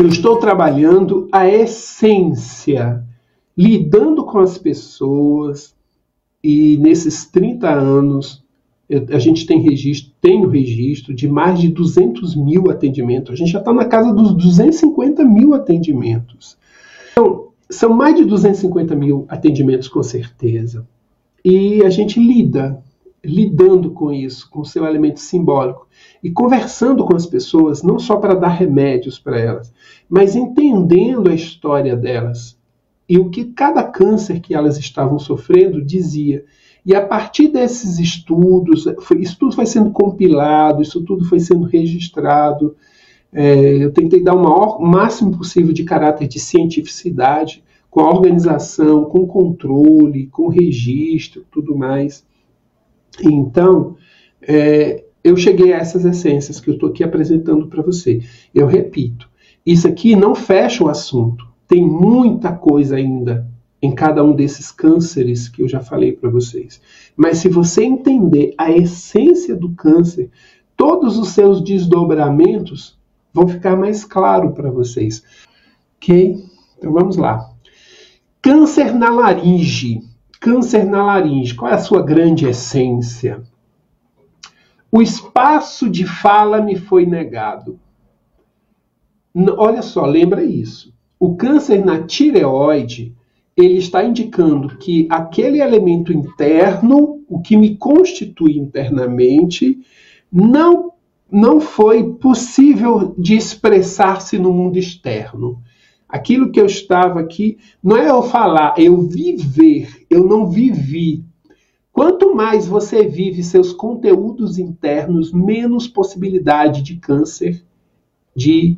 Eu estou trabalhando a essência, lidando com as pessoas, e nesses 30 anos a gente tem registro, tem o registro de mais de 200 mil atendimentos. A gente já está na casa dos 250 mil atendimentos. Então, são mais de 250 mil atendimentos com certeza. E a gente lida, lidando com isso, com seu elemento simbólico e conversando com as pessoas, não só para dar remédios para elas, mas entendendo a história delas e o que cada câncer que elas estavam sofrendo dizia. E a partir desses estudos, isso tudo foi sendo compilado, isso tudo foi sendo registrado. É, eu tentei dar o maior, máximo possível de caráter de cientificidade, com a organização, com controle, com registro, tudo mais. Então, é, eu cheguei a essas essências que eu estou aqui apresentando para você. Eu repito, isso aqui não fecha o assunto. Tem muita coisa ainda em cada um desses cânceres que eu já falei para vocês. Mas se você entender a essência do câncer, todos os seus desdobramentos vão ficar mais claro para vocês. Ok? Então vamos lá. Câncer na laringe. Câncer na laringe. Qual é a sua grande essência? O espaço de fala me foi negado. Olha só, lembra isso. O câncer na tireoide, ele está indicando que aquele elemento interno, o que me constitui internamente, não não foi possível de expressar-se no mundo externo. Aquilo que eu estava aqui, não é eu falar, eu viver, eu não vivi. Quanto mais você vive seus conteúdos internos, menos possibilidade de câncer de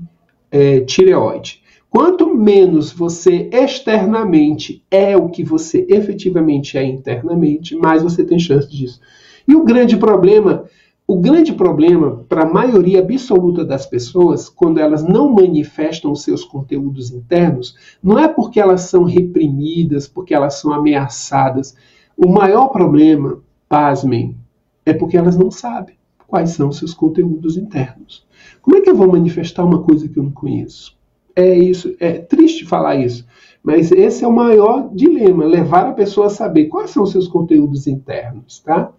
é, tireoide. Quanto menos você externamente é o que você efetivamente é internamente, mais você tem chance disso. E o grande problema, o grande problema para a maioria absoluta das pessoas, quando elas não manifestam os seus conteúdos internos, não é porque elas são reprimidas, porque elas são ameaçadas. O maior problema, pasmem, é porque elas não sabem quais são os seus conteúdos internos. Como é que eu vou manifestar uma coisa que eu não conheço? É isso, é triste falar isso, mas esse é o maior dilema, levar a pessoa a saber quais são os seus conteúdos internos, tá?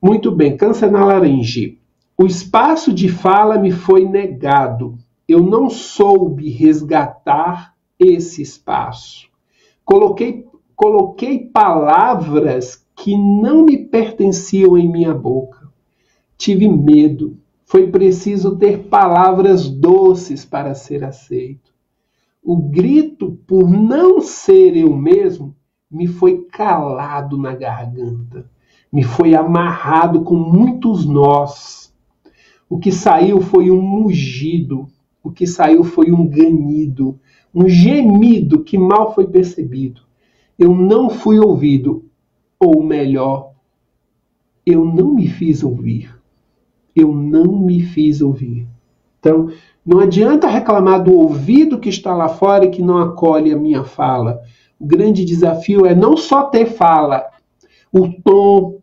Muito bem, câncer na laringe. O espaço de fala me foi negado. Eu não soube resgatar esse espaço. Coloquei, coloquei palavras que não me pertenciam em minha boca. Tive medo, foi preciso ter palavras doces para ser aceito. O grito por não ser eu mesmo me foi calado na garganta, me foi amarrado com muitos nós. O que saiu foi um mugido, o que saiu foi um ganido, um gemido que mal foi percebido. Eu não fui ouvido, ou melhor, eu não me fiz ouvir eu não me fiz ouvir. Então, não adianta reclamar do ouvido que está lá fora e que não acolhe a minha fala. O grande desafio é não só ter fala, o tom,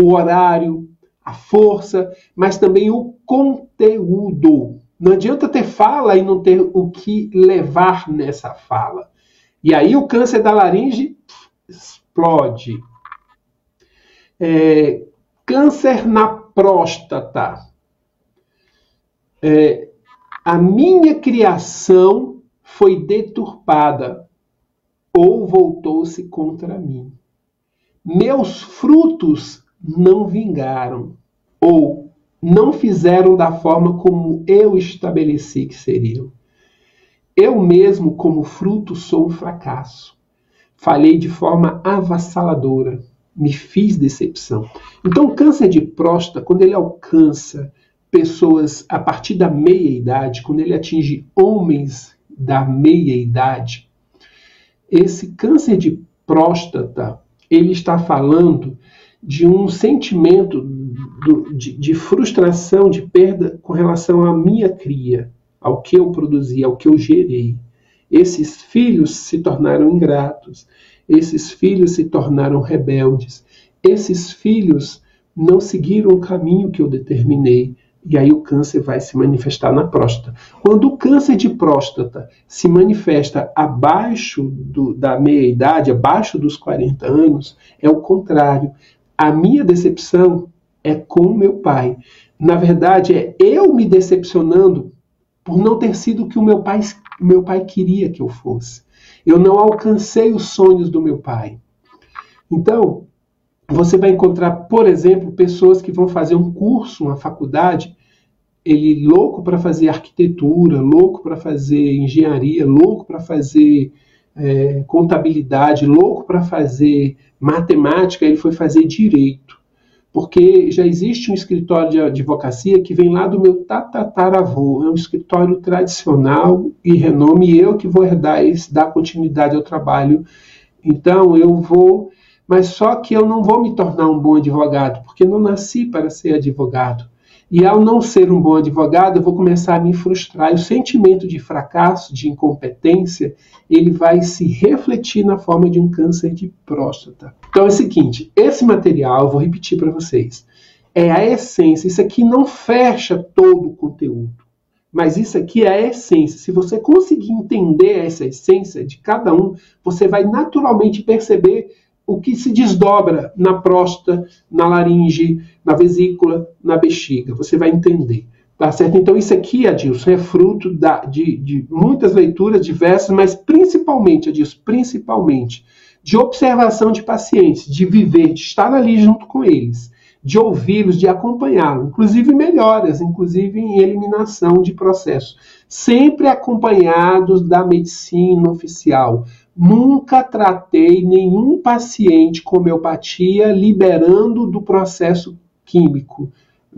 o horário, a força, mas também o conteúdo. Não adianta ter fala e não ter o que levar nessa fala. E aí o câncer da laringe explode. É, câncer na próstata. É, a minha criação foi deturpada ou voltou-se contra mim. Meus frutos não vingaram ou não fizeram da forma como eu estabeleci que seriam. Eu mesmo, como fruto, sou um fracasso. Falhei de forma avassaladora me fiz decepção. Então, o câncer de próstata, quando ele alcança pessoas a partir da meia idade, quando ele atinge homens da meia idade, esse câncer de próstata, ele está falando de um sentimento do, de, de frustração, de perda com relação à minha cria, ao que eu produzi, ao que eu gerei. Esses filhos se tornaram ingratos, esses filhos se tornaram rebeldes. Esses filhos não seguiram o caminho que eu determinei, e aí o câncer vai se manifestar na próstata. Quando o câncer de próstata se manifesta abaixo do, da meia-idade, abaixo dos 40 anos, é o contrário. A minha decepção é com meu pai. Na verdade, é eu me decepcionando por não ter sido o que o meu pai, meu pai queria que eu fosse. Eu não alcancei os sonhos do meu pai. Então, você vai encontrar, por exemplo, pessoas que vão fazer um curso, uma faculdade, ele louco para fazer arquitetura, louco para fazer engenharia, louco para fazer é, contabilidade, louco para fazer matemática, ele foi fazer direito. Porque já existe um escritório de advocacia que vem lá do meu tatataravô, é um escritório tradicional e renome, e eu que vou herdar esse, dar continuidade ao trabalho. Então eu vou mas só que eu não vou me tornar um bom advogado, porque não nasci para ser advogado. E ao não ser um bom advogado, eu vou começar a me frustrar. E o sentimento de fracasso, de incompetência, ele vai se refletir na forma de um câncer de próstata. Então é o seguinte: esse material, eu vou repetir para vocês, é a essência. Isso aqui não fecha todo o conteúdo. Mas isso aqui é a essência. Se você conseguir entender essa essência de cada um, você vai naturalmente perceber o que se desdobra na próstata, na laringe, na vesícula, na bexiga. Você vai entender. Tá certo? Então, isso aqui, Adilson, é fruto da, de, de muitas leituras diversas, mas principalmente, Adilson, principalmente, de observação de pacientes, de viver, de estar ali junto com eles, de ouvi-los, de acompanhá-los, inclusive melhoras, inclusive em eliminação de processos, sempre acompanhados da medicina oficial, Nunca tratei nenhum paciente com homeopatia liberando do processo químico,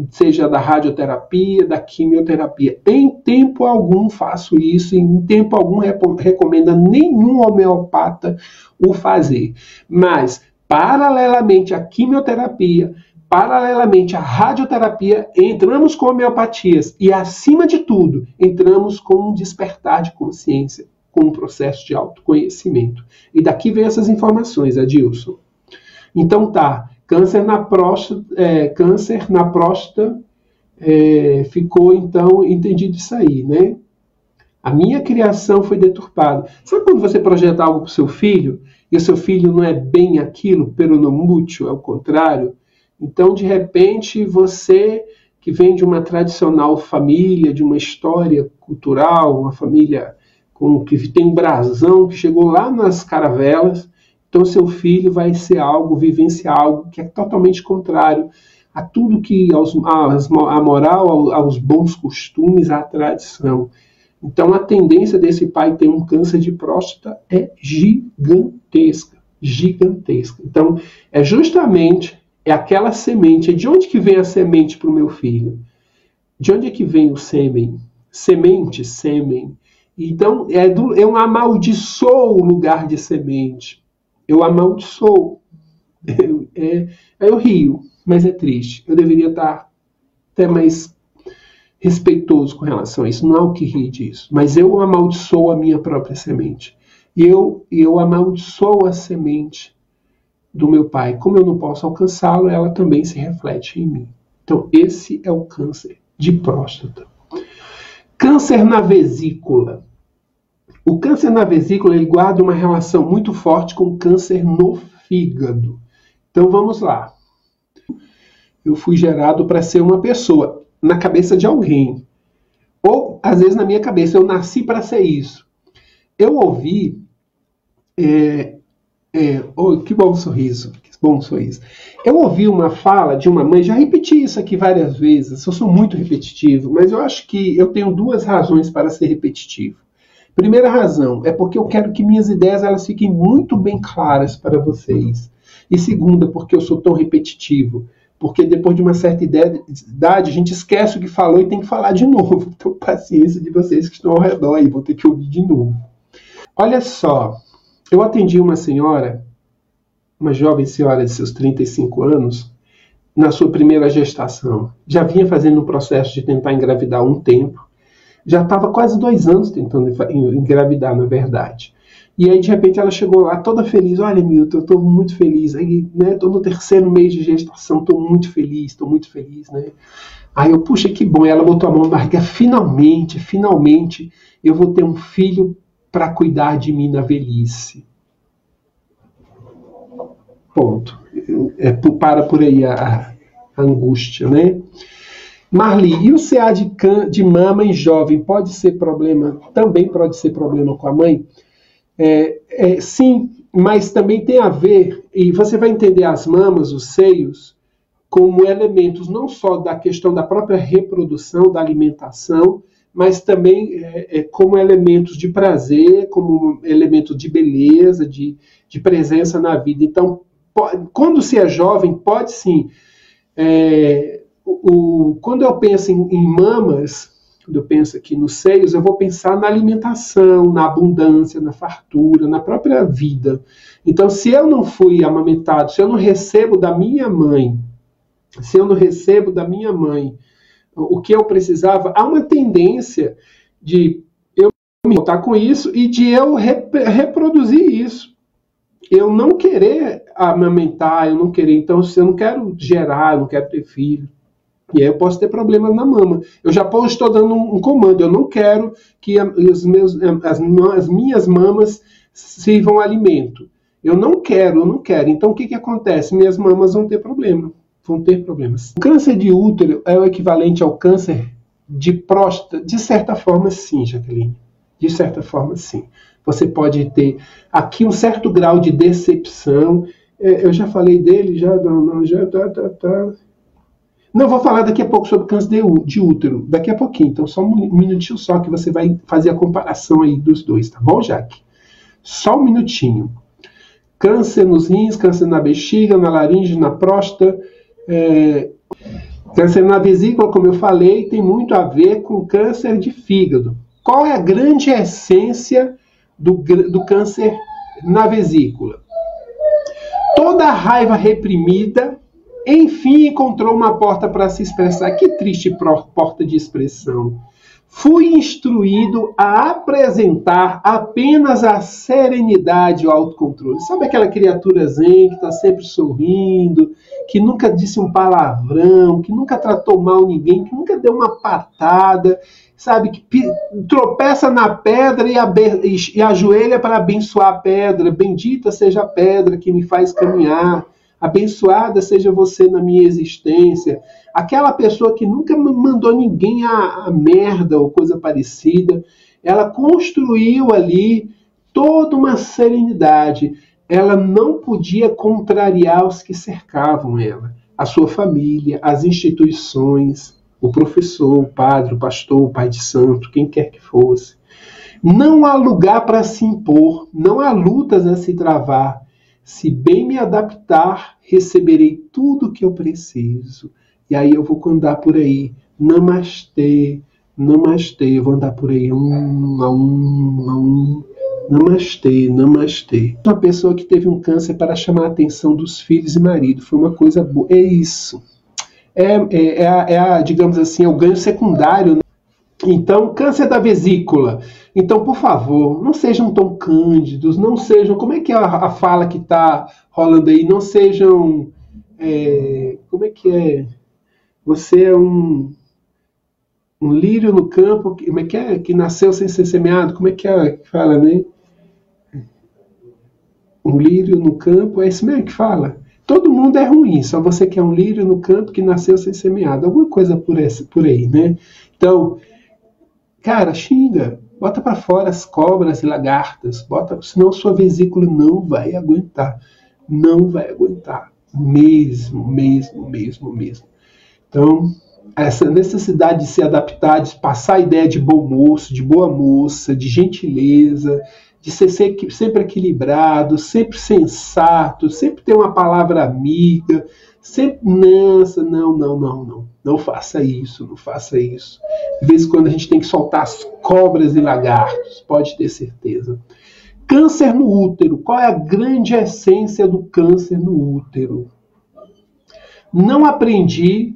seja da radioterapia, da quimioterapia. Em tempo algum faço isso, em tempo algum recomenda nenhum homeopata o fazer. Mas, paralelamente à quimioterapia, paralelamente à radioterapia, entramos com homeopatias e, acima de tudo, entramos com um despertar de consciência com um processo de autoconhecimento. E daqui vem essas informações, Adilson. Então tá, câncer na próstata, é, câncer na próstata é, ficou então entendido isso aí, né? A minha criação foi deturpada. Sabe quando você projeta algo para o seu filho e o seu filho não é bem aquilo, peronomútil, é o contrário? Então, de repente, você que vem de uma tradicional família, de uma história cultural, uma família com que tem brasão que chegou lá nas caravelas, então seu filho vai ser algo, vivenciar algo que é totalmente contrário a tudo que aos, a moral, aos bons costumes, à tradição. Então a tendência desse pai ter um câncer de próstata é gigantesca, gigantesca. Então é justamente é aquela semente. É de onde que vem a semente para o meu filho? De onde é que vem o sêmen? Semente, sêmen. Então, é do, eu amaldiçoo o lugar de semente. Eu amaldiçoo. Eu, é, eu rio, mas é triste. Eu deveria estar até mais respeitoso com relação a isso. Não há o que rir disso. Mas eu amaldiçoo a minha própria semente. E eu, eu amaldiçoo a semente do meu pai. Como eu não posso alcançá-lo, ela também se reflete em mim. Então, esse é o câncer de próstata. Câncer na vesícula. O câncer na vesícula ele guarda uma relação muito forte com o câncer no fígado. Então vamos lá. Eu fui gerado para ser uma pessoa na cabeça de alguém. Ou às vezes na minha cabeça, eu nasci para ser isso. Eu ouvi. É, é, oh, que bom sorriso, que bom sorriso. Eu ouvi uma fala de uma mãe, já repeti isso aqui várias vezes, eu sou muito repetitivo, mas eu acho que eu tenho duas razões para ser repetitivo. Primeira razão é porque eu quero que minhas ideias elas fiquem muito bem claras para vocês. E segunda, porque eu sou tão repetitivo. Porque depois de uma certa idade, a gente esquece o que falou e tem que falar de novo. Então, paciência de vocês que estão ao redor e vão ter que ouvir de novo. Olha só, eu atendi uma senhora uma jovem senhora de seus 35 anos, na sua primeira gestação. Já vinha fazendo um processo de tentar engravidar um tempo. Já estava quase dois anos tentando engravidar, na verdade. E aí, de repente, ela chegou lá toda feliz. Olha, Milton, eu estou muito feliz. Aí, né, estou no terceiro mês de gestação, estou muito feliz, estou muito feliz, né? Aí eu, puxa, que bom. E ela botou a mão na barriga. Finalmente, finalmente, eu vou ter um filho para cuidar de mim na velhice. Ponto. É, para por aí a, a angústia, né? Marli, e o CA de, can, de mama em jovem pode ser problema? Também pode ser problema com a mãe? É, é, sim, mas também tem a ver, e você vai entender as mamas, os seios, como elementos não só da questão da própria reprodução, da alimentação, mas também é, é, como elementos de prazer, como elementos de beleza, de, de presença na vida. Então, pode, quando se é jovem, pode sim. É, o, quando eu penso em, em mamas, quando eu penso aqui nos seios, eu vou pensar na alimentação, na abundância, na fartura, na própria vida. Então, se eu não fui amamentado, se eu não recebo da minha mãe, se eu não recebo da minha mãe o que eu precisava, há uma tendência de eu me voltar com isso e de eu rep reproduzir isso. Eu não querer amamentar, eu não querer, então, se eu não quero gerar, eu não quero ter filho, e aí eu posso ter problemas na mama. Eu já estou dando um, um, comando. Eu não quero que a, os meus, as, as, minhas mamas sirvam alimento. Eu não quero, eu não quero. Então o que, que acontece? Minhas mamas vão ter problema. Vão ter problemas. O câncer de útero é o equivalente ao câncer de próstata? De certa forma, sim, Jaqueline. De certa forma, sim. Você pode ter aqui um certo grau de decepção. É, eu já falei dele, já, não, não, já tá, tá, tá não, vou falar daqui a pouco sobre câncer de útero, daqui a pouquinho. Então, só um minutinho só que você vai fazer a comparação aí dos dois, tá bom, Jaque? Só um minutinho. Câncer nos rins, câncer na bexiga, na laringe, na próstata. É... Câncer na vesícula, como eu falei, tem muito a ver com câncer de fígado. Qual é a grande essência do, do câncer na vesícula? Toda a raiva reprimida enfim encontrou uma porta para se expressar. Que triste porta de expressão. Fui instruído a apresentar apenas a serenidade e o autocontrole. Sabe aquela criatura zen que está sempre sorrindo, que nunca disse um palavrão, que nunca tratou mal ninguém, que nunca deu uma patada, sabe? Que tropeça na pedra e, e ajoelha para abençoar a pedra. Bendita seja a pedra que me faz caminhar abençoada seja você na minha existência. Aquela pessoa que nunca mandou ninguém a, a merda ou coisa parecida, ela construiu ali toda uma serenidade. Ela não podia contrariar os que cercavam ela, a sua família, as instituições, o professor, o padre, o pastor, o pai de santo, quem quer que fosse. Não há lugar para se impor, não há lutas a se travar. Se bem me adaptar, receberei tudo o que eu preciso. E aí eu vou andar por aí, namastê, namastê, eu vou andar por aí um a um a um. Namastê, namastê. Uma pessoa que teve um câncer para chamar a atenção dos filhos e marido. Foi uma coisa boa. É isso. É, é, é, a, é a, digamos assim, é o ganho secundário. Né? Então, câncer da vesícula. Então, por favor, não sejam tão cândidos, não sejam. Como é que é a, a fala que está rolando aí? Não sejam. É, como é que é? Você é um, um lírio no campo, como é que é? Que nasceu sem ser semeado? Como é que é que fala, né? Um lírio no campo, é isso mesmo que fala. Todo mundo é ruim, só você que é um lírio no campo que nasceu sem semeado. Alguma coisa por, essa, por aí, né? Então, Cara, xinga, bota para fora as cobras e lagartas, bota, senão sua vesícula não vai aguentar, não vai aguentar, mesmo, mesmo, mesmo, mesmo. Então, essa necessidade de se adaptar, de passar a ideia de bom moço, de boa moça, de gentileza, de ser sempre equilibrado, sempre sensato, sempre ter uma palavra amiga, sempre nessa, não, não, não, não. Não faça isso, não faça isso. De vez em quando a gente tem que soltar as cobras e lagartos, pode ter certeza. Câncer no útero. Qual é a grande essência do câncer no útero? Não aprendi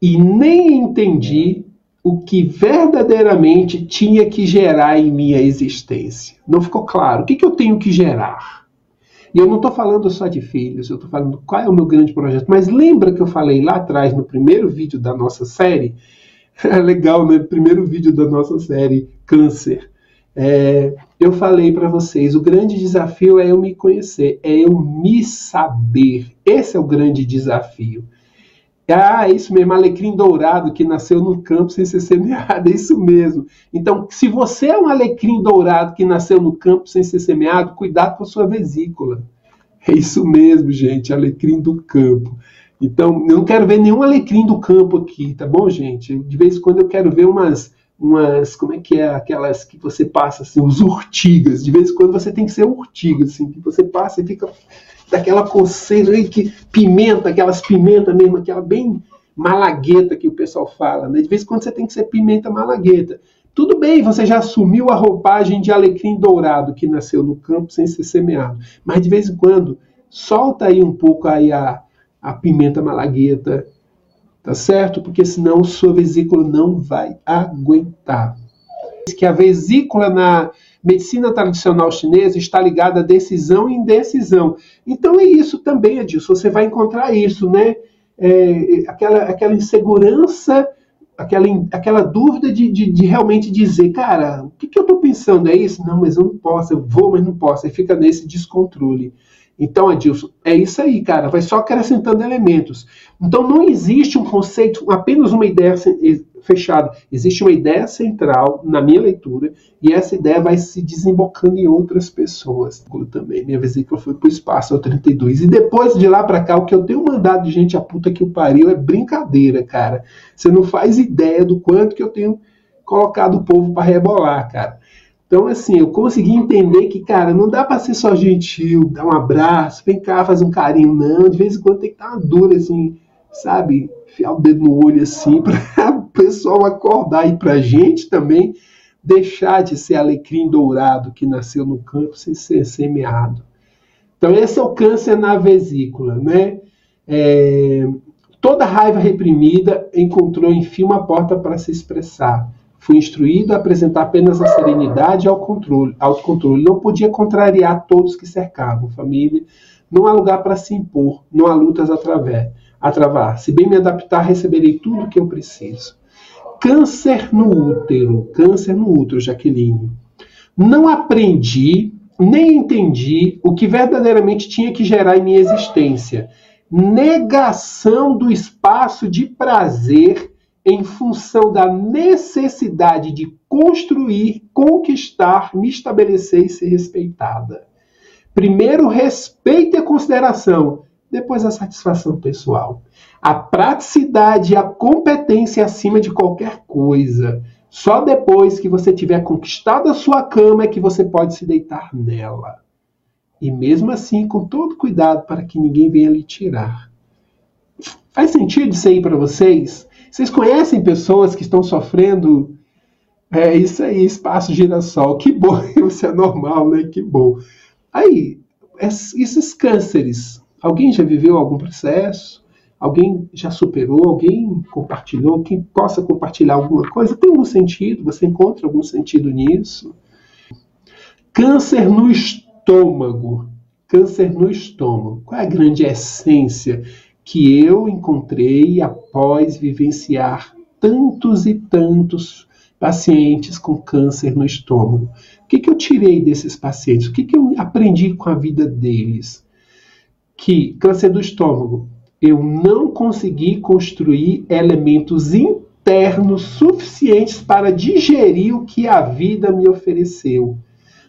e nem entendi o que verdadeiramente tinha que gerar em minha existência. Não ficou claro. O que, que eu tenho que gerar? E eu não estou falando só de filhos, eu estou falando qual é o meu grande projeto. Mas lembra que eu falei lá atrás, no primeiro vídeo da nossa série? É legal, né? Primeiro vídeo da nossa série, Câncer. É, eu falei para vocês, o grande desafio é eu me conhecer, é eu me saber. Esse é o grande desafio. Ah, isso mesmo, alecrim dourado que nasceu no campo sem ser semeado, é isso mesmo. Então, se você é um alecrim dourado que nasceu no campo sem ser semeado, cuidado com a sua vesícula. É isso mesmo, gente, alecrim do campo. Então, eu não quero ver nenhum alecrim do campo aqui, tá bom, gente? De vez em quando eu quero ver umas, umas, como é que é, aquelas que você passa, assim, os urtigas. De vez em quando você tem que ser urtiga, assim, que você passa e fica daquela coceira aí, que pimenta, aquelas pimentas mesmo, aquela bem malagueta que o pessoal fala, né? De vez em quando você tem que ser pimenta malagueta. Tudo bem, você já assumiu a roupagem de alecrim dourado que nasceu no campo sem ser semeado, mas de vez em quando solta aí um pouco aí a, a pimenta malagueta, tá certo? Porque senão sua vesícula não vai aguentar. Que a vesícula na medicina tradicional chinesa está ligada a decisão e indecisão. Então é isso também, Edilson. Você vai encontrar isso, né? É, aquela, aquela insegurança, aquela, aquela dúvida de, de, de realmente dizer, cara, o que, que eu estou pensando? É isso? Não, mas eu não posso, eu vou, mas não posso. Aí fica nesse descontrole. Então, Adilson, é isso aí, cara. Vai só acrescentando elementos. Então, não existe um conceito, apenas uma ideia fechada. Existe uma ideia central na minha leitura e essa ideia vai se desembocando em outras pessoas. Também, minha vesícula foi para o espaço ao 32. E depois de lá para cá, o que eu tenho mandado de gente a puta que o pariu é brincadeira, cara. Você não faz ideia do quanto que eu tenho colocado o povo para rebolar, cara. Então, assim, eu consegui entender que, cara, não dá para ser só gentil, dar um abraço, vem cá, fazer um carinho, não. De vez em quando tem que estar uma dura, assim, sabe? Enfiar o dedo no olho, assim, para o pessoal acordar aí pra gente também deixar de ser alecrim dourado que nasceu no campo sem ser semeado. Então, esse é o câncer na vesícula, né? É, toda raiva reprimida encontrou, enfim, uma porta para se expressar. Fui instruído a apresentar apenas a serenidade e autocontrole. autocontrole. Não podia contrariar todos que cercavam. Família, não há lugar para se impor, não há lutas a, traver, a travar. Se bem me adaptar, receberei tudo o que eu preciso. Câncer no útero, câncer no útero, Jaqueline. Não aprendi nem entendi o que verdadeiramente tinha que gerar em minha existência. Negação do espaço de prazer em função da necessidade de construir, conquistar, me estabelecer e ser respeitada. Primeiro, respeito e consideração, depois a satisfação pessoal. A praticidade e a competência acima de qualquer coisa. Só depois que você tiver conquistado a sua cama é que você pode se deitar nela. E mesmo assim, com todo cuidado para que ninguém venha lhe tirar. Faz sentido isso aí para vocês? Vocês conhecem pessoas que estão sofrendo? É isso aí, espaço girassol. Que bom, isso é normal, né? Que bom. Aí, esses cânceres, alguém já viveu algum processo? Alguém já superou? Alguém compartilhou? Quem possa compartilhar alguma coisa? Tem algum sentido? Você encontra algum sentido nisso? Câncer no estômago. Câncer no estômago. Qual é a grande essência que eu encontrei após vivenciar tantos e tantos pacientes com câncer no estômago. O que, que eu tirei desses pacientes? O que, que eu aprendi com a vida deles? Que câncer do estômago, eu não consegui construir elementos internos suficientes para digerir o que a vida me ofereceu.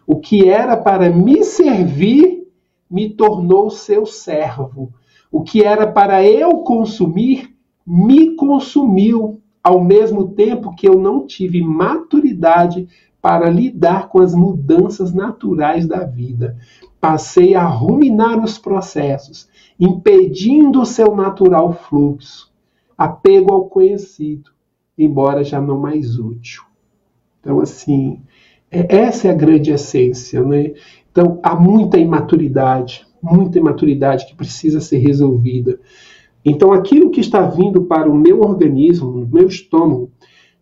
O que era para me servir me tornou seu servo o que era para eu consumir, me consumiu, ao mesmo tempo que eu não tive maturidade para lidar com as mudanças naturais da vida. Passei a ruminar os processos, impedindo o seu natural fluxo, apego ao conhecido, embora já não mais útil. Então, assim, é, essa é a grande essência, né? Então, há muita imaturidade, muita imaturidade que precisa ser resolvida. Então, aquilo que está vindo para o meu organismo, no meu estômago,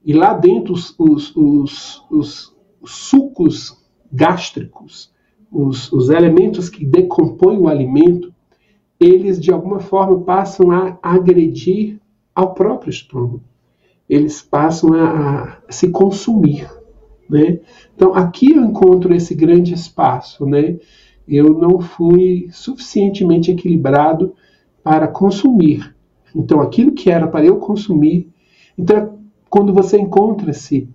e lá dentro os, os, os, os sucos gástricos, os, os elementos que decompõem o alimento, eles de alguma forma passam a agredir ao próprio estômago. Eles passam a, a se consumir. Né? Então aqui eu encontro esse grande espaço. Né? Eu não fui suficientemente equilibrado para consumir. Então aquilo que era para eu consumir. Então quando você encontra-se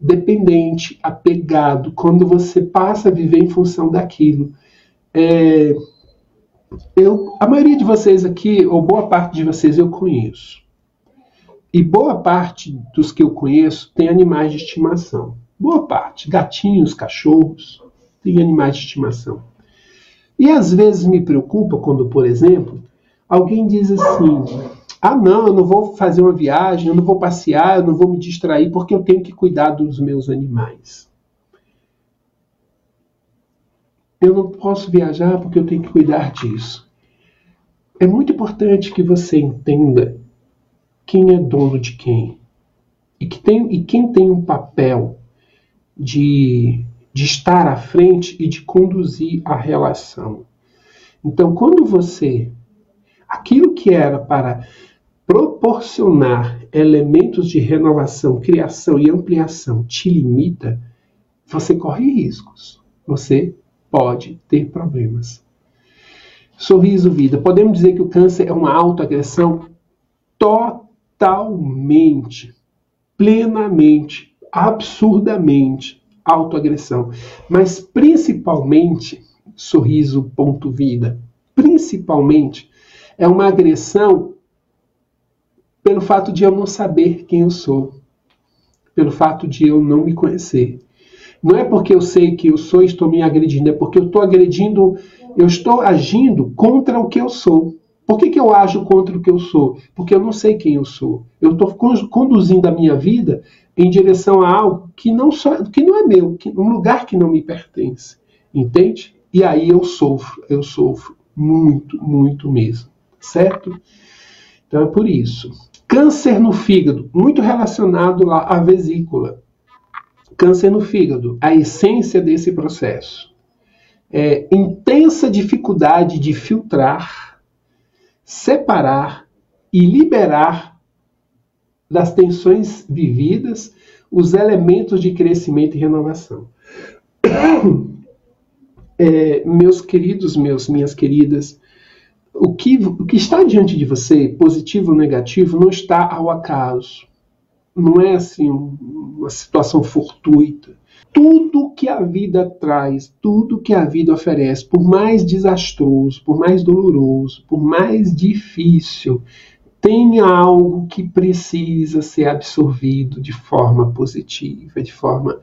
dependente, apegado, quando você passa a viver em função daquilo. É, eu, a maioria de vocês aqui, ou boa parte de vocês, eu conheço. E boa parte dos que eu conheço tem animais de estimação. Boa parte, gatinhos, cachorros, tem animais de estimação. E às vezes me preocupa quando, por exemplo, alguém diz assim: ah, não, eu não vou fazer uma viagem, eu não vou passear, eu não vou me distrair porque eu tenho que cuidar dos meus animais. Eu não posso viajar porque eu tenho que cuidar disso. É muito importante que você entenda quem é dono de quem e, que tem, e quem tem um papel de, de estar à frente e de conduzir a relação. Então, quando você aquilo que era para proporcionar elementos de renovação, criação e ampliação te limita, você corre riscos. Você pode ter problemas. Sorriso Vida. Podemos dizer que o câncer é uma autoagressão? Totalmente, plenamente, absurdamente autoagressão. Mas principalmente, sorriso ponto vida, principalmente é uma agressão pelo fato de eu não saber quem eu sou, pelo fato de eu não me conhecer. Não é porque eu sei que eu sou e estou me agredindo, é porque eu estou agredindo, eu estou agindo contra o que eu sou. Por que, que eu ajo contra o que eu sou? Porque eu não sei quem eu sou. Eu estou conduzindo a minha vida em direção a algo que não, só, que não é meu, que, um lugar que não me pertence. Entende? E aí eu sofro, eu sofro muito, muito mesmo. Certo? Então é por isso. Câncer no fígado, muito relacionado lá à vesícula. Câncer no fígado, a essência desse processo. É intensa dificuldade de filtrar, separar e liberar das tensões vividas os elementos de crescimento e renovação. É, meus queridos, meus, minhas queridas, o que, o que está diante de você, positivo ou negativo, não está ao acaso. Não é assim uma situação fortuita. Tudo que a vida traz, tudo que a vida oferece, por mais desastroso, por mais doloroso, por mais difícil, tem algo que precisa ser absorvido de forma positiva, de forma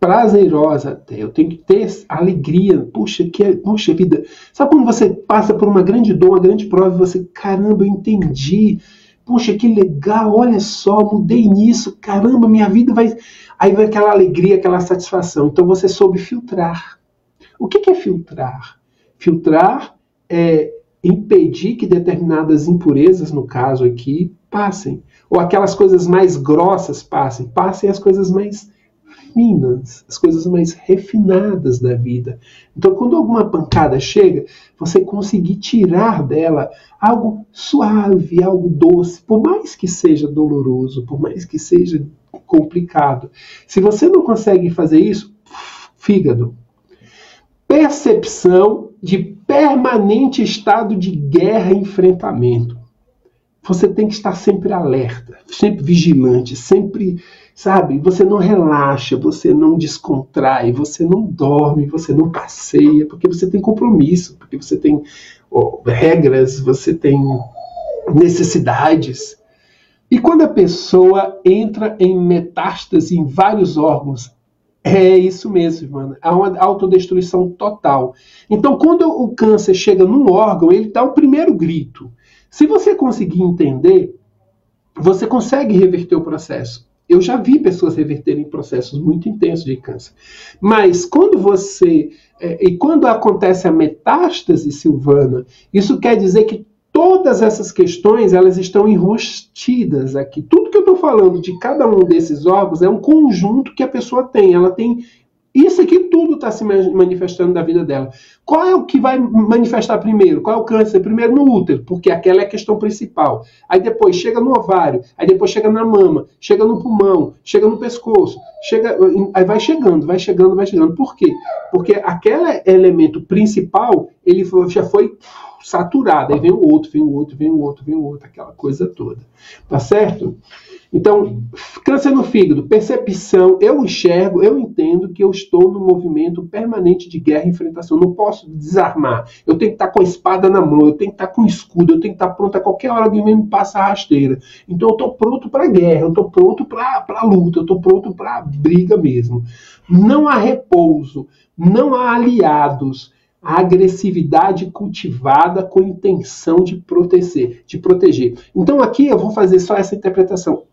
prazerosa até. Eu tenho que ter alegria. Puxa, que, puxa vida. Sabe quando você passa por uma grande dor, uma grande prova e você, caramba, eu entendi. Puxa, que legal, olha só, mudei nisso, caramba, minha vida vai. Aí vai aquela alegria, aquela satisfação. Então você soube filtrar. O que é filtrar? Filtrar é impedir que determinadas impurezas, no caso aqui, passem. Ou aquelas coisas mais grossas passem. Passem as coisas mais finas, as coisas mais refinadas da vida. Então, quando alguma pancada chega, você conseguir tirar dela algo suave, algo doce, por mais que seja doloroso, por mais que seja complicado. Se você não consegue fazer isso, fígado. Percepção de permanente estado de guerra e enfrentamento. Você tem que estar sempre alerta, sempre vigilante, sempre sabe? Você não relaxa, você não descontrai, você não dorme, você não passeia, porque você tem compromisso, porque você tem regras, você tem necessidades. E quando a pessoa entra em metástase em vários órgãos, é isso mesmo, mano. Há uma autodestruição total. Então, quando o câncer chega num órgão, ele dá o primeiro grito. Se você conseguir entender, você consegue reverter o processo. Eu já vi pessoas reverterem processos muito intensos de câncer. Mas quando você. É, e quando acontece a metástase, Silvana, isso quer dizer que todas essas questões elas estão enrostidas aqui. Tudo que eu estou falando de cada um desses órgãos, é um conjunto que a pessoa tem. Ela tem isso aqui tudo está se manifestando na vida dela. Qual é o que vai manifestar primeiro? Qual é o câncer? Primeiro no útero, porque aquela é a questão principal. Aí depois chega no ovário, aí depois chega na mama, chega no pulmão, chega no pescoço, chega, aí vai chegando, vai chegando, vai chegando. Por quê? Porque aquele elemento principal, ele já foi saturado. Aí vem o outro, vem o outro, vem o outro, vem o outro, aquela coisa toda. Tá certo? Então, câncer no fígado, percepção, eu enxergo, eu entendo que eu estou no movimento permanente de guerra e enfrentação. Não posso desarmar. Eu tenho que estar com a espada na mão, eu tenho que estar com o escudo, eu tenho que estar pronto a qualquer hora alguém me passa a rasteira. Então eu estou pronto para a guerra, eu estou pronto para a luta, eu estou pronto para a briga mesmo. Não há repouso, não há aliados a agressividade cultivada com intenção de proteger, de proteger. Então aqui eu vou fazer só essa interpretação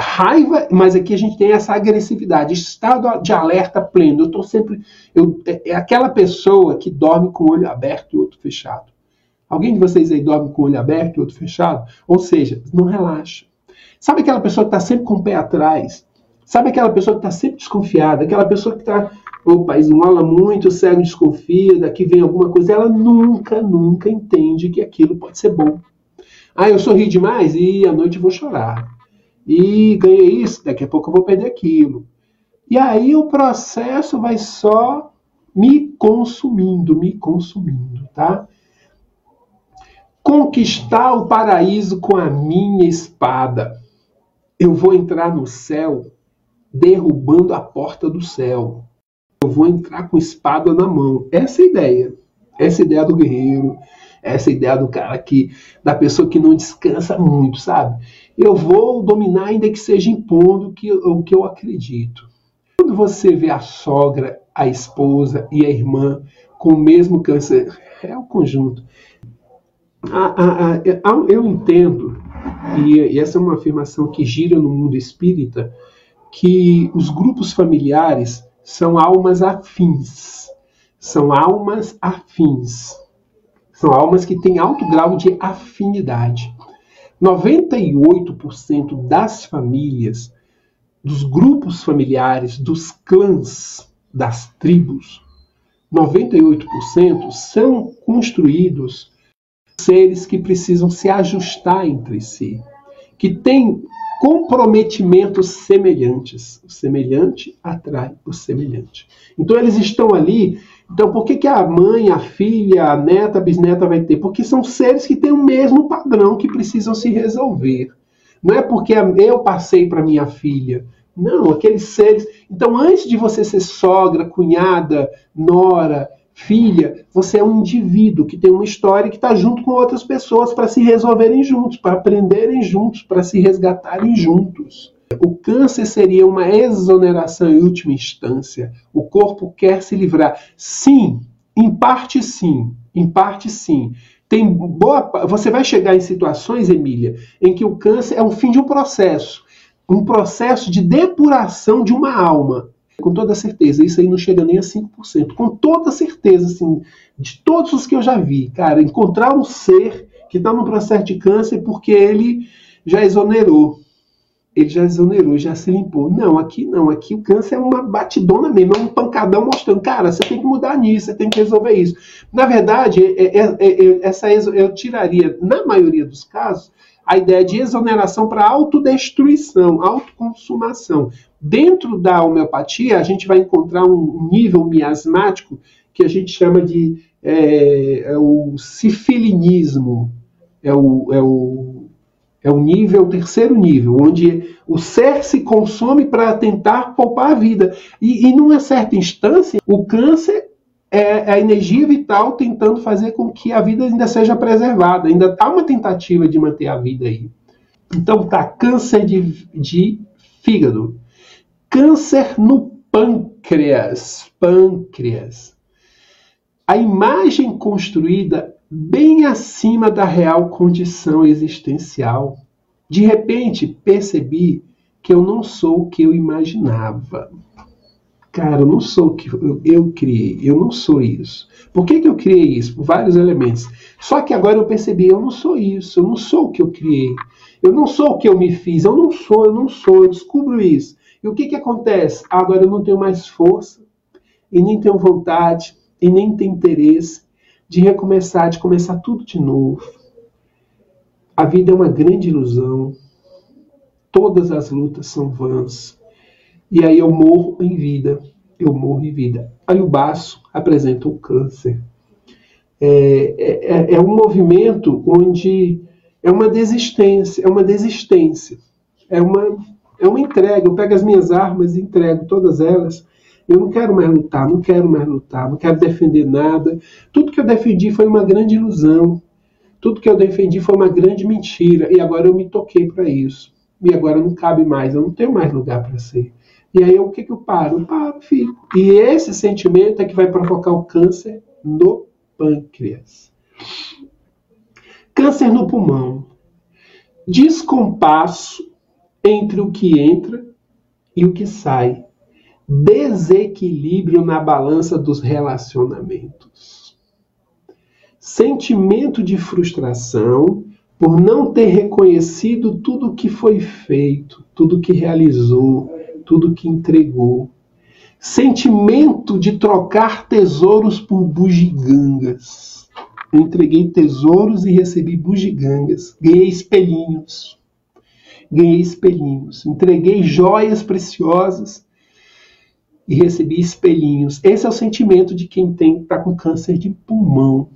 raiva, mas aqui a gente tem essa agressividade, estado de alerta pleno. Eu estou sempre. Eu, é, é, aquela pessoa que dorme com o olho aberto e o outro fechado. Alguém de vocês aí dorme com o olho aberto e o outro fechado? Ou seja, não relaxa. Sabe aquela pessoa que está sempre com o pé atrás? Sabe aquela pessoa que está sempre desconfiada? Aquela pessoa que está. Opa, esmola muito, cego desconfia, daqui vem alguma coisa. Ela nunca, nunca entende que aquilo pode ser bom. Ah, eu sorri demais e à noite vou chorar e ganhei isso, daqui a pouco eu vou perder aquilo. E aí o processo vai só me consumindo, me consumindo, tá? Conquistar o paraíso com a minha espada. Eu vou entrar no céu derrubando a porta do céu. Eu vou entrar com espada na mão. Essa é a ideia. Essa é a ideia do guerreiro. Essa é ideia do cara que da pessoa que não descansa muito, sabe? Eu vou dominar, ainda que seja impondo que, o que eu acredito. Quando você vê a sogra, a esposa e a irmã com o mesmo câncer, é o conjunto. eu entendo, e essa é uma afirmação que gira no mundo espírita, que os grupos familiares são almas afins. São almas afins. São almas que têm alto grau de afinidade. 98% das famílias, dos grupos familiares, dos clãs, das tribos, 98% são construídos seres que precisam se ajustar entre si, que têm comprometimentos semelhantes. O semelhante atrai o semelhante. Então eles estão ali então, por que, que a mãe, a filha, a neta, a bisneta vai ter? Porque são seres que têm o mesmo padrão que precisam se resolver. Não é porque eu passei para minha filha. Não, aqueles seres. Então, antes de você ser sogra, cunhada, nora, filha, você é um indivíduo que tem uma história que está junto com outras pessoas para se resolverem juntos, para aprenderem juntos, para se resgatarem juntos. O câncer seria uma exoneração em última instância. O corpo quer se livrar. Sim, em parte sim, em parte sim. Tem boa, você vai chegar em situações, Emília, em que o câncer é o fim de um processo, um processo de depuração de uma alma. Com toda certeza, isso aí não chega nem a 5%. Com toda certeza, assim, de todos os que eu já vi, cara, encontrar um ser que está no processo de câncer porque ele já exonerou, ele já exonerou, já se limpou. Não, aqui não. Aqui o câncer é uma batidona mesmo, é um pancadão mostrando, cara, você tem que mudar nisso, você tem que resolver isso. Na verdade, é, é, é, é essa eu tiraria, na maioria dos casos, a ideia de exoneração para autodestruição, autoconsumação. Dentro da homeopatia, a gente vai encontrar um nível miasmático que a gente chama de é, é o sifilinismo. É o, é o é o nível, o terceiro nível, onde o ser se consome para tentar poupar a vida. E, e numa certa instância, o câncer é a energia vital tentando fazer com que a vida ainda seja preservada. Ainda há uma tentativa de manter a vida aí. Então tá, câncer de, de fígado. Câncer no pâncreas. Pâncreas. A imagem construída bem acima da real condição existencial. De repente, percebi que eu não sou o que eu imaginava. Cara, eu não sou o que eu, eu criei, eu não sou isso. Por que, que eu criei isso? Por vários elementos. Só que agora eu percebi, eu não sou isso, eu não sou o que eu criei. Eu não sou o que eu me fiz, eu não sou, eu não sou, eu descubro isso. E o que, que acontece? Agora eu não tenho mais força, e nem tenho vontade, e nem tenho interesse de recomeçar, de começar tudo de novo. A vida é uma grande ilusão. Todas as lutas são vãs. E aí eu morro em vida. Eu morro em vida. Aí o baço apresenta o câncer. É, é, é, é um movimento onde é uma desistência, é uma desistência, é uma, é uma entrega. Eu pego as minhas armas e entrego todas elas. Eu não quero mais lutar, não quero mais lutar, não quero defender nada. Tudo que eu defendi foi uma grande ilusão. Tudo que eu defendi foi uma grande mentira. E agora eu me toquei para isso. E agora não cabe mais, eu não tenho mais lugar para ser. E aí o que, que eu paro? Eu paro, fico. E esse sentimento é que vai provocar o câncer no pâncreas. Câncer no pulmão. Descompasso entre o que entra e o que sai. Desequilíbrio na balança dos relacionamentos. Sentimento de frustração por não ter reconhecido tudo o que foi feito, tudo que realizou, tudo que entregou. Sentimento de trocar tesouros por bugigangas entreguei tesouros e recebi bugigangas. Ganhei espelhinhos. Ganhei espelhinhos. Entreguei joias preciosas e recebi espelhinhos. Esse é o sentimento de quem tem está com câncer de pulmão.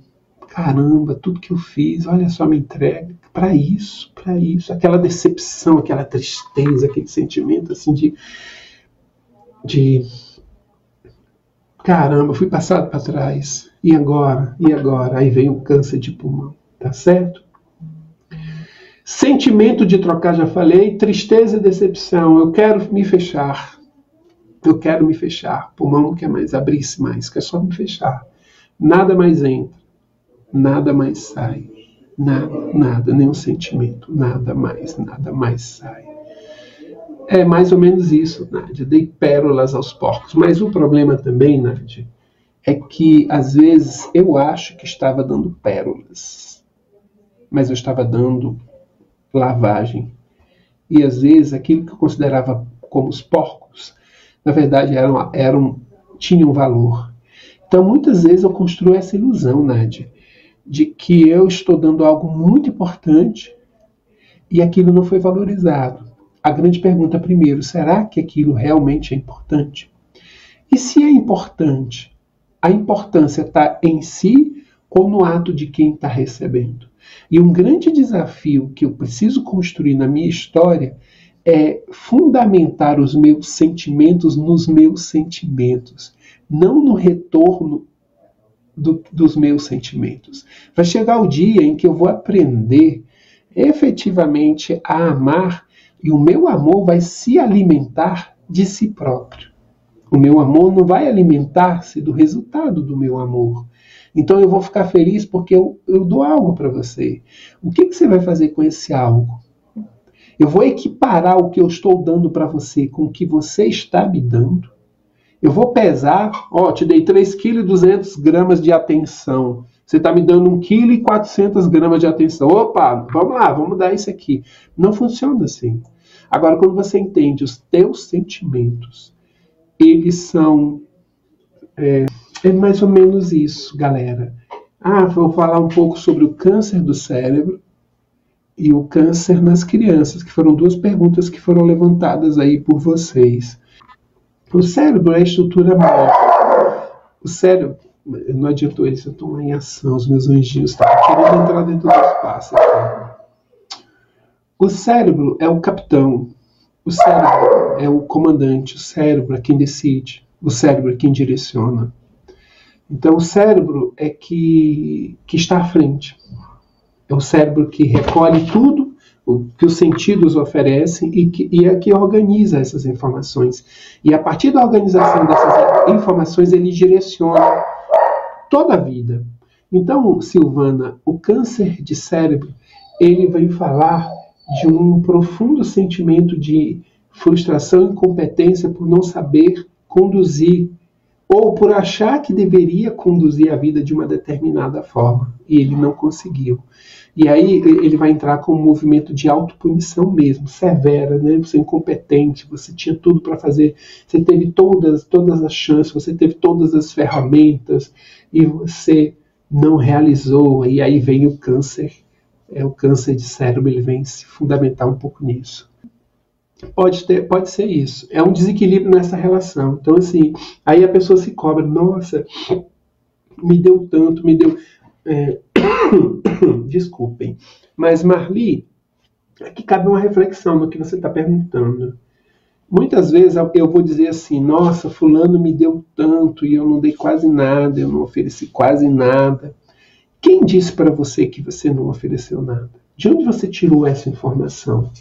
Caramba, tudo que eu fiz, olha só, me entrega para isso, para isso. Aquela decepção, aquela tristeza, aquele sentimento assim de de caramba, fui passado para trás. E agora? E agora? Aí vem o câncer de pulmão, tá certo? Sentimento de trocar, já falei. Tristeza e decepção. Eu quero me fechar. Eu quero me fechar. Pulmão não quer mais abrir-se mais, quer só me fechar. Nada mais entra. Nada mais sai. Nada, nada, nenhum sentimento. Nada mais, nada mais sai. É mais ou menos isso, Nádia. Dei pérolas aos porcos. Mas o problema também, Nádia, é que às vezes eu acho que estava dando pérolas, mas eu estava dando lavagem. E às vezes aquilo que eu considerava como os porcos, na verdade eram, eram tinham valor. Então muitas vezes eu construo essa ilusão, Nádia, de que eu estou dando algo muito importante e aquilo não foi valorizado. A grande pergunta primeiro, será que aquilo realmente é importante? E se é importante, a importância está em si ou no ato de quem está recebendo. E um grande desafio que eu preciso construir na minha história é fundamentar os meus sentimentos nos meus sentimentos, não no retorno do, dos meus sentimentos. Vai chegar o dia em que eu vou aprender efetivamente a amar e o meu amor vai se alimentar de si próprio. O meu amor não vai alimentar-se do resultado do meu amor. Então eu vou ficar feliz porque eu, eu dou algo para você. O que, que você vai fazer com esse algo? Eu vou equiparar o que eu estou dando para você com o que você está me dando. Eu vou pesar, ó, te dei 3,2 kg de atenção. Você está me dando 1,4 kg de atenção. Opa, vamos lá, vamos dar isso aqui. Não funciona assim. Agora, quando você entende os teus sentimentos, eles são. É, é mais ou menos isso, galera. Ah, vou falar um pouco sobre o câncer do cérebro e o câncer nas crianças, que foram duas perguntas que foram levantadas aí por vocês. O cérebro é a estrutura maior. O cérebro, não adiantou eles, eu estou em ação, os meus anjinhos estavam querendo entrar dentro do espaço. O cérebro é o capitão, o cérebro é o comandante, o cérebro é quem decide, o cérebro é quem direciona. Então, o cérebro é que, que está à frente. É o cérebro que recolhe tudo o que os sentidos oferecem e, que, e é que organiza essas informações. E a partir da organização dessas informações, ele direciona toda a vida. Então, Silvana, o câncer de cérebro, ele vem falar de um profundo sentimento de frustração e incompetência por não saber conduzir ou por achar que deveria conduzir a vida de uma determinada forma e ele não conseguiu. E aí ele vai entrar com um movimento de autopunição mesmo, severa, né? Você é incompetente, você tinha tudo para fazer, você teve todas, todas as chances, você teve todas as ferramentas e você não realizou. E aí vem o câncer, é o câncer de cérebro, ele vem se fundamentar um pouco nisso. Pode, ter, pode ser isso. É um desequilíbrio nessa relação. Então, assim, aí a pessoa se cobra, nossa, me deu tanto, me deu. É... Desculpem. Mas, Marli, aqui cabe uma reflexão no que você está perguntando. Muitas vezes eu vou dizer assim: nossa, Fulano me deu tanto e eu não dei quase nada, eu não ofereci quase nada. Quem disse para você que você não ofereceu nada? De onde você tirou essa informação?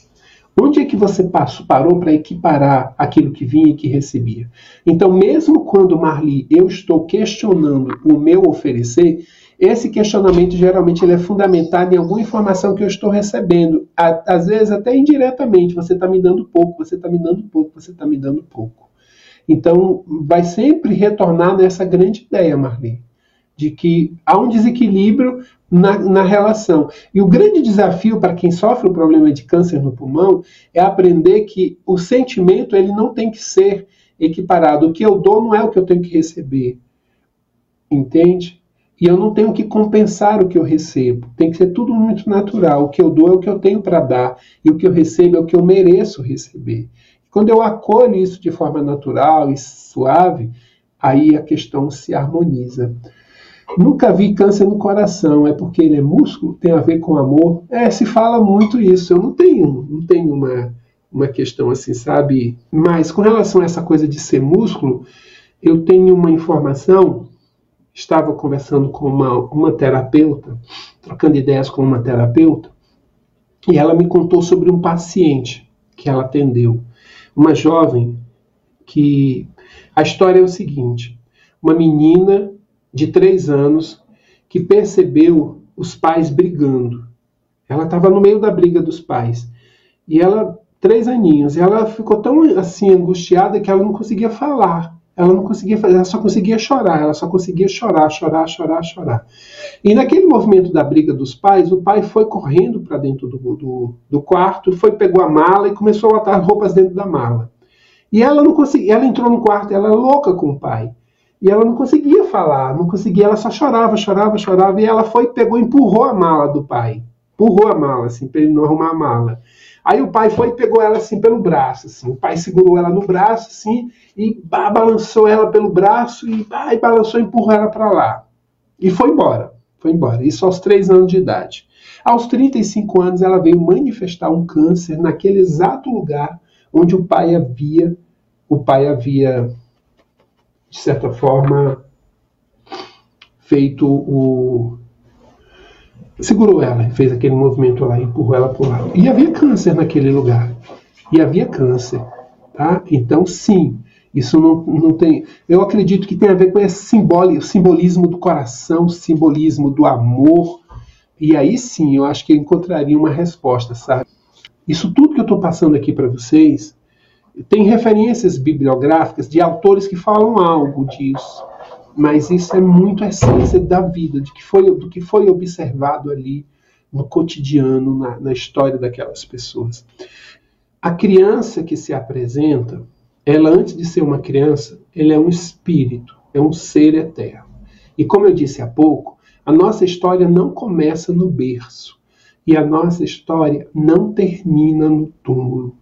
Onde é que você passou, parou para equiparar aquilo que vinha e que recebia? Então, mesmo quando, Marli, eu estou questionando o meu oferecer, esse questionamento geralmente ele é fundamentado em alguma informação que eu estou recebendo. Às vezes, até indiretamente, você está me dando pouco, você está me dando pouco, você está me dando pouco. Então, vai sempre retornar nessa grande ideia, Marli de que há um desequilíbrio na, na relação. E o grande desafio para quem sofre o problema de câncer no pulmão é aprender que o sentimento ele não tem que ser equiparado. O que eu dou não é o que eu tenho que receber. Entende? E eu não tenho que compensar o que eu recebo. Tem que ser tudo muito natural. O que eu dou é o que eu tenho para dar. E o que eu recebo é o que eu mereço receber. Quando eu acolho isso de forma natural e suave, aí a questão se harmoniza. Nunca vi câncer no coração, é porque ele é músculo, tem a ver com amor. É, se fala muito isso. Eu não tenho, não tenho uma, uma questão assim, sabe? Mas com relação a essa coisa de ser músculo, eu tenho uma informação. Estava conversando com uma, uma terapeuta, trocando ideias com uma terapeuta, e ela me contou sobre um paciente que ela atendeu. Uma jovem que. A história é o seguinte: uma menina de três anos que percebeu os pais brigando. Ela estava no meio da briga dos pais. E ela, três aninhos, ela ficou tão assim angustiada que ela não conseguia falar. Ela não conseguia fazer, ela só conseguia chorar, ela só conseguia chorar, chorar, chorar, chorar. E naquele movimento da briga dos pais, o pai foi correndo para dentro do, do, do, quarto, foi, pegou a mala e começou a botar roupas dentro da mala. E ela não conseguia, ela entrou no quarto, ela louca com o pai. E ela não conseguia falar, não conseguia, ela só chorava, chorava, chorava, e ela foi, pegou, empurrou a mala do pai. Empurrou a mala, assim, para ele não arrumar a mala. Aí o pai foi e pegou ela assim pelo braço, assim. O pai segurou ela no braço, assim, e balançou ela pelo braço e, e balançou empurrou ela para lá. E foi embora. Foi embora. Isso aos três anos de idade. Aos 35 anos, ela veio manifestar um câncer naquele exato lugar onde o pai havia, o pai havia de certa forma, feito o. Segurou ela, fez aquele movimento lá, empurrou ela para lado. E havia câncer naquele lugar. E havia câncer. Tá? Então, sim, isso não, não tem. Eu acredito que tem a ver com esse simboli, simbolismo do coração, simbolismo do amor. E aí sim, eu acho que eu encontraria uma resposta, sabe? Isso tudo que eu estou passando aqui para vocês tem referências bibliográficas de autores que falam algo disso, mas isso é muito a essência da vida, de que foi, do que foi observado ali no cotidiano, na, na história daquelas pessoas. A criança que se apresenta, ela antes de ser uma criança, ela é um espírito, é um ser eterno. E como eu disse há pouco, a nossa história não começa no berço e a nossa história não termina no túmulo.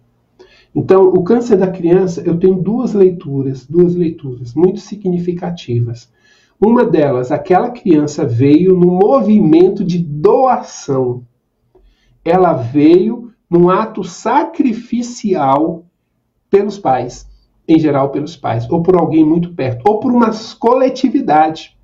Então, o câncer da criança, eu tenho duas leituras, duas leituras muito significativas. Uma delas, aquela criança veio no movimento de doação. Ela veio num ato sacrificial pelos pais, em geral pelos pais, ou por alguém muito perto, ou por uma coletividade.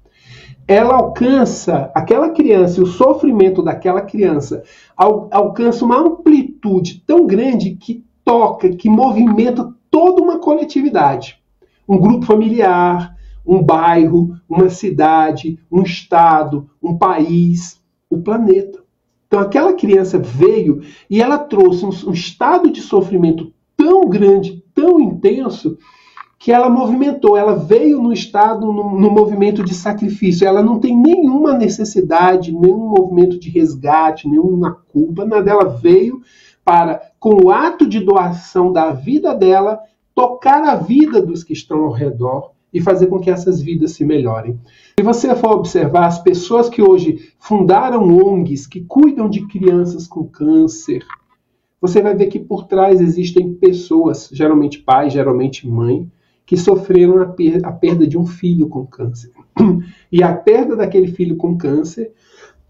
Ela alcança, aquela criança, o sofrimento daquela criança alcança uma amplitude tão grande que toca, que movimenta toda uma coletividade. Um grupo familiar, um bairro, uma cidade, um estado, um país, o planeta. Então aquela criança veio e ela trouxe um, um estado de sofrimento tão grande, tão intenso, que ela movimentou, ela veio no estado, no, no, movimento de sacrifício, ela não tem nenhuma necessidade, nenhum movimento de resgate, nenhuma culpa, nada, ela veio para, com o ato de doação da vida dela, tocar a vida dos que estão ao redor e fazer com que essas vidas se melhorem. Se você for observar as pessoas que hoje fundaram ONGs que cuidam de crianças com câncer, você vai ver que por trás existem pessoas, geralmente pai, geralmente mãe, que sofreram a, per a perda de um filho com câncer. E a perda daquele filho com câncer,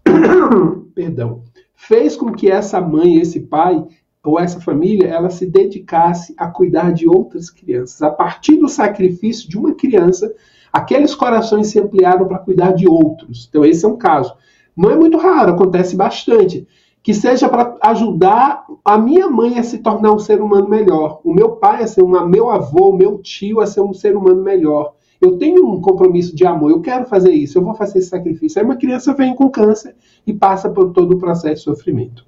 perdão, fez com que essa mãe, esse pai ou essa família, ela se dedicasse a cuidar de outras crianças. A partir do sacrifício de uma criança, aqueles corações se ampliaram para cuidar de outros. Então esse é um caso. Não é muito raro, acontece bastante que seja para ajudar a minha mãe a se tornar um ser humano melhor, o meu pai a ser um, meu avô, meu tio a ser um ser humano melhor. Eu tenho um compromisso de amor, eu quero fazer isso, eu vou fazer esse sacrifício. Aí uma criança vem com câncer e passa por todo o processo de sofrimento.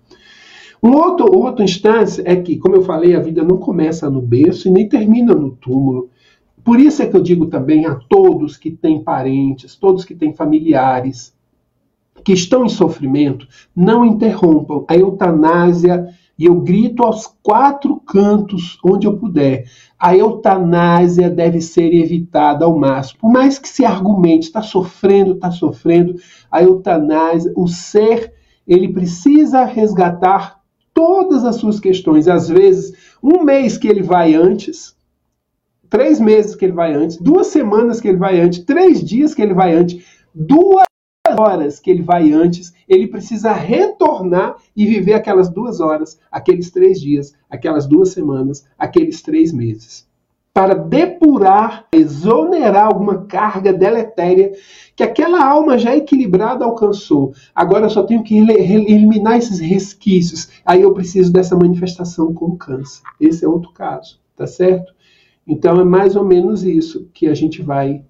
Um outro, outra instância é que, como eu falei, a vida não começa no berço e nem termina no túmulo. Por isso é que eu digo também a todos que têm parentes, todos que têm familiares, que estão em sofrimento, não interrompam a eutanásia. E eu grito aos quatro cantos onde eu puder. A eutanásia deve ser evitada ao máximo. Por mais que se argumente, está sofrendo, está sofrendo, a eutanásia, o ser, ele precisa resgatar todas as suas questões. Às vezes, um mês que ele vai antes, três meses que ele vai antes, duas semanas que ele vai antes, três dias que ele vai antes, duas horas que ele vai antes, ele precisa retornar e viver aquelas duas horas, aqueles três dias, aquelas duas semanas, aqueles três meses. Para depurar, exonerar alguma carga deletéria que aquela alma já equilibrada alcançou. Agora eu só tenho que eliminar esses resquícios. Aí eu preciso dessa manifestação com câncer. Esse é outro caso, tá certo? Então é mais ou menos isso que a gente vai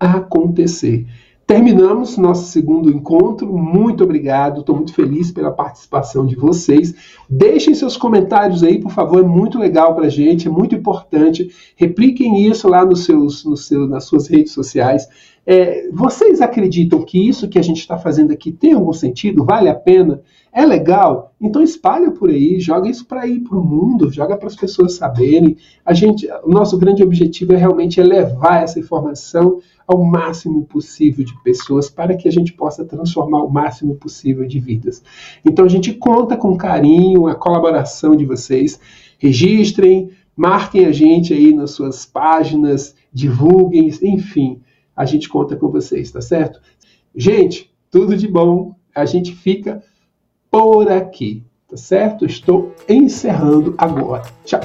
acontecer. Terminamos nosso segundo encontro. Muito obrigado. Estou muito feliz pela participação de vocês. Deixem seus comentários aí, por favor. É muito legal para a gente, é muito importante. Repliquem isso lá nos seus, nas suas redes sociais. É, vocês acreditam que isso que a gente está fazendo aqui tem algum sentido? Vale a pena? É legal? Então espalha por aí, joga isso para ir para o mundo, joga para as pessoas saberem. A gente, o nosso grande objetivo é realmente levar essa informação ao máximo possível de pessoas para que a gente possa transformar o máximo possível de vidas. Então a gente conta com carinho, a colaboração de vocês. Registrem, marquem a gente aí nas suas páginas, divulguem, enfim, a gente conta com vocês, tá certo? Gente, tudo de bom. A gente fica por aqui, tá certo? Estou encerrando agora. Tchau.